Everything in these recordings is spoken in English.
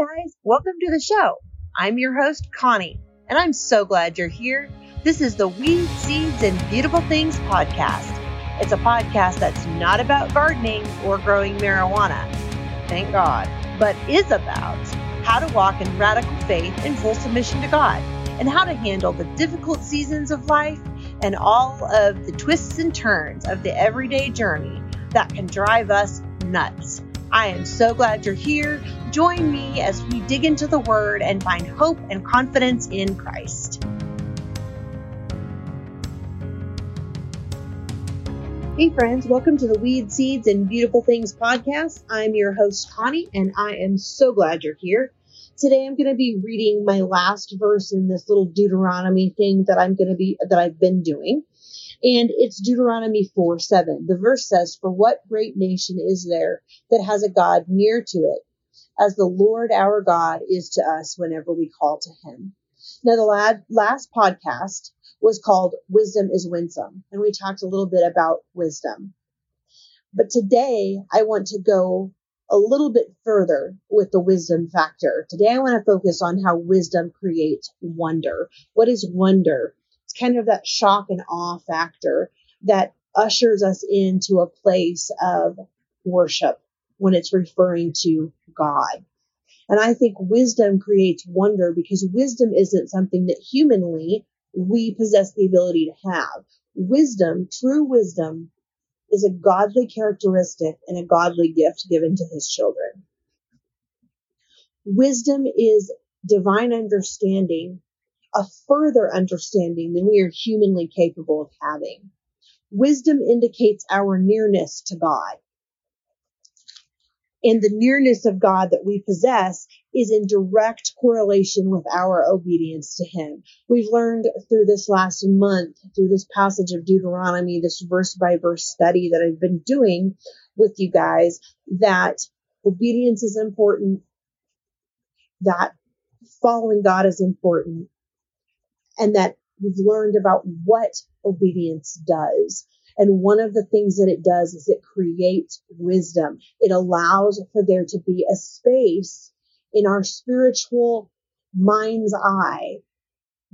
guys, welcome to the show. I'm your host, Connie, and I'm so glad you're here. This is the Weed, Seeds, and Beautiful Things podcast. It's a podcast that's not about gardening or growing marijuana, thank God, but is about how to walk in radical faith and full submission to God and how to handle the difficult seasons of life and all of the twists and turns of the everyday journey that can drive us nuts. I am so glad you're here. Join me as we dig into the Word and find hope and confidence in Christ. Hey, friends, welcome to the Weed, Seeds, and Beautiful Things podcast. I'm your host, Connie, and I am so glad you're here. Today, I'm going to be reading my last verse in this little Deuteronomy thing that I'm going to be, that I've been doing. And it's Deuteronomy 4 7. The verse says, For what great nation is there that has a God near to it, as the Lord our God is to us whenever we call to him? Now, the last podcast was called Wisdom is Winsome, and we talked a little bit about wisdom. But today, I want to go a little bit further with the wisdom factor. Today, I want to focus on how wisdom creates wonder. What is wonder? Kind of that shock and awe factor that ushers us into a place of worship when it's referring to God. And I think wisdom creates wonder because wisdom isn't something that humanly we possess the ability to have. Wisdom, true wisdom, is a godly characteristic and a godly gift given to his children. Wisdom is divine understanding a further understanding than we are humanly capable of having. Wisdom indicates our nearness to God. And the nearness of God that we possess is in direct correlation with our obedience to Him. We've learned through this last month, through this passage of Deuteronomy, this verse by verse study that I've been doing with you guys, that obedience is important, that following God is important, and that we've learned about what obedience does. And one of the things that it does is it creates wisdom. It allows for there to be a space in our spiritual mind's eye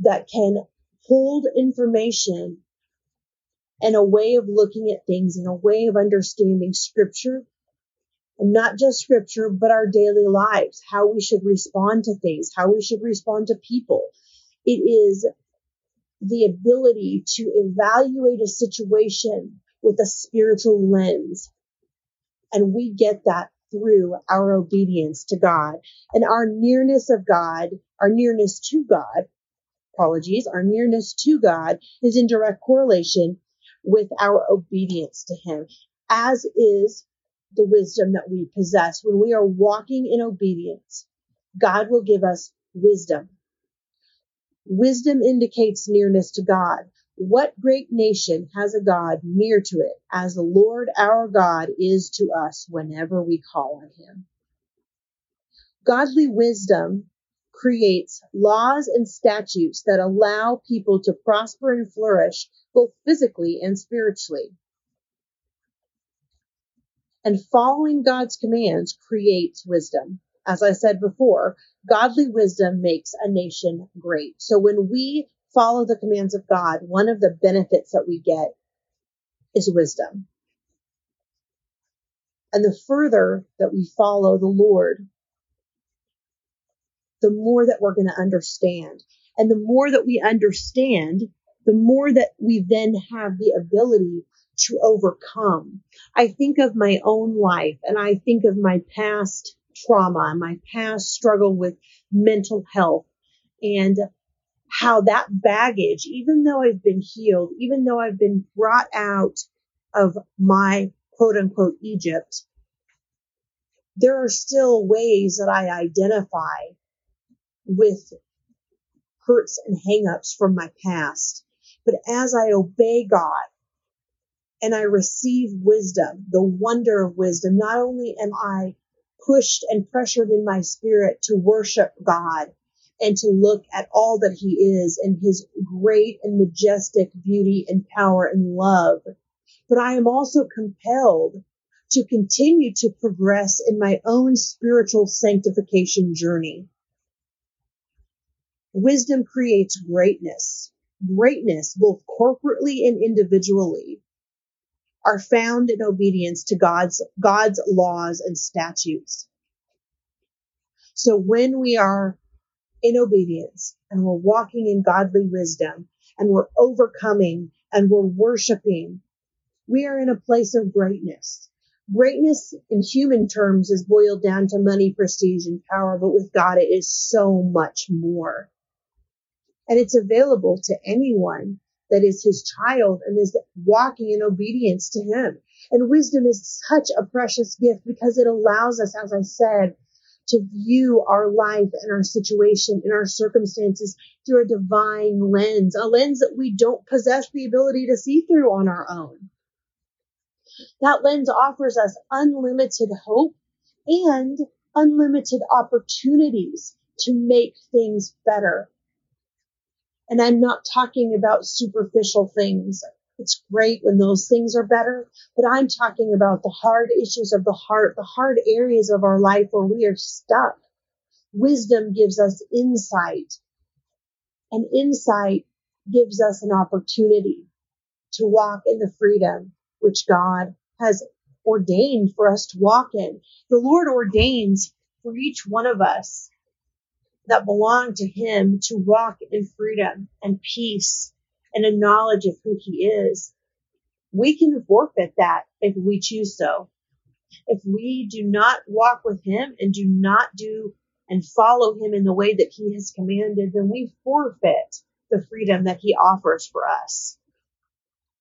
that can hold information and a way of looking at things and a way of understanding scripture and not just scripture, but our daily lives, how we should respond to things, how we should respond to people, it is the ability to evaluate a situation with a spiritual lens. And we get that through our obedience to God and our nearness of God, our nearness to God, apologies, our nearness to God is in direct correlation with our obedience to Him, as is the wisdom that we possess. When we are walking in obedience, God will give us wisdom. Wisdom indicates nearness to God. What great nation has a God near to it as the Lord our God is to us whenever we call on him? Godly wisdom creates laws and statutes that allow people to prosper and flourish both physically and spiritually. And following God's commands creates wisdom as I said before, godly wisdom makes a nation great. So when we follow the commands of God, one of the benefits that we get is wisdom. And the further that we follow the Lord, the more that we're going to understand. And the more that we understand, the more that we then have the ability to overcome. I think of my own life and I think of my past trauma and my past struggle with mental health and how that baggage, even though I've been healed, even though I've been brought out of my quote unquote Egypt, there are still ways that I identify with hurts and hangups from my past. But as I obey God and I receive wisdom, the wonder of wisdom, not only am I pushed and pressured in my spirit to worship God and to look at all that he is and his great and majestic beauty and power and love. But I am also compelled to continue to progress in my own spiritual sanctification journey. Wisdom creates greatness. Greatness, both corporately and individually, are found in obedience to God's, God's laws and statutes. So when we are in obedience and we're walking in godly wisdom and we're overcoming and we're worshiping, we are in a place of greatness. Greatness in human terms is boiled down to money, prestige, and power, but with God it is so much more. And it's available to anyone that is his child and is walking in obedience to him. And wisdom is such a precious gift because it allows us, as I said, to view our life and our situation and our circumstances through a divine lens, a lens that we don't possess the ability to see through on our own. That lens offers us unlimited hope and unlimited opportunities to make things better. And I'm not talking about superficial things. It's great when those things are better, but I'm talking about the hard issues of the heart, the hard areas of our life where we are stuck. Wisdom gives us insight and insight gives us an opportunity to walk in the freedom which God has ordained for us to walk in. The Lord ordains for each one of us that belong to Him to walk in freedom and peace and a knowledge of who He is. We can forfeit that if we choose so. If we do not walk with Him and do not do and follow Him in the way that He has commanded, then we forfeit the freedom that He offers for us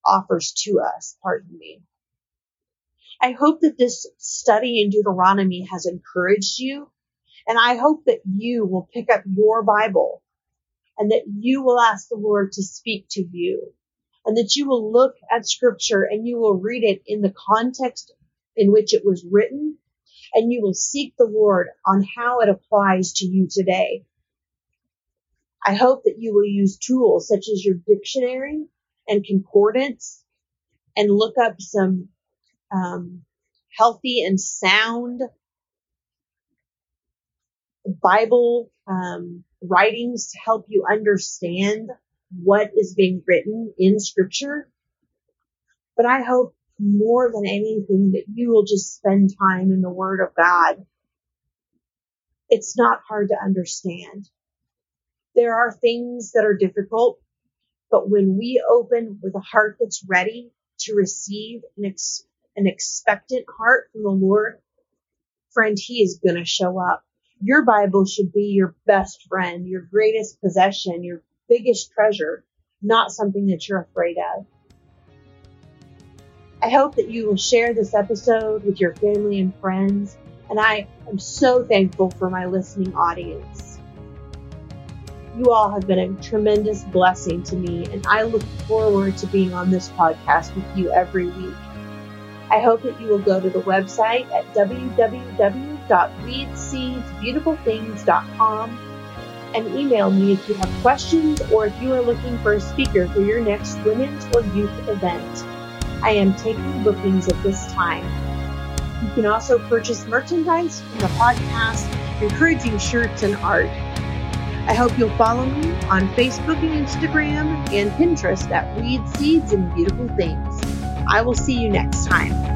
offers to us, pardon me. I hope that this study in Deuteronomy has encouraged you, and I hope that you will pick up your Bible and that you will ask the Lord to speak to you and that you will look at scripture and you will read it in the context in which it was written and you will seek the Lord on how it applies to you today. I hope that you will use tools such as your dictionary and concordance and look up some um, healthy and sound Bible um, writings to help you understand what is being written in Scripture. But I hope more than anything that you will just spend time in the Word of God. It's not hard to understand. There are things that are difficult but when we open with a heart that's ready to receive an, ex- an expectant heart from the Lord, friend, He is going to show up. Your Bible should be your best friend, your greatest possession, your biggest treasure, not something that you're afraid of. I hope that you will share this episode with your family and friends, and I am so thankful for my listening audience. You all have been a tremendous blessing to me, and I look forward to being on this podcast with you every week. I hope that you will go to the website at www.weedseedsbeautifulthings.com and email me if you have questions or if you are looking for a speaker for your next women's or youth event. I am taking bookings at this time. You can also purchase merchandise from the podcast, encouraging shirts and art. I hope you'll follow me on Facebook and Instagram and Pinterest at Weed Seeds and Beautiful Things. I will see you next time.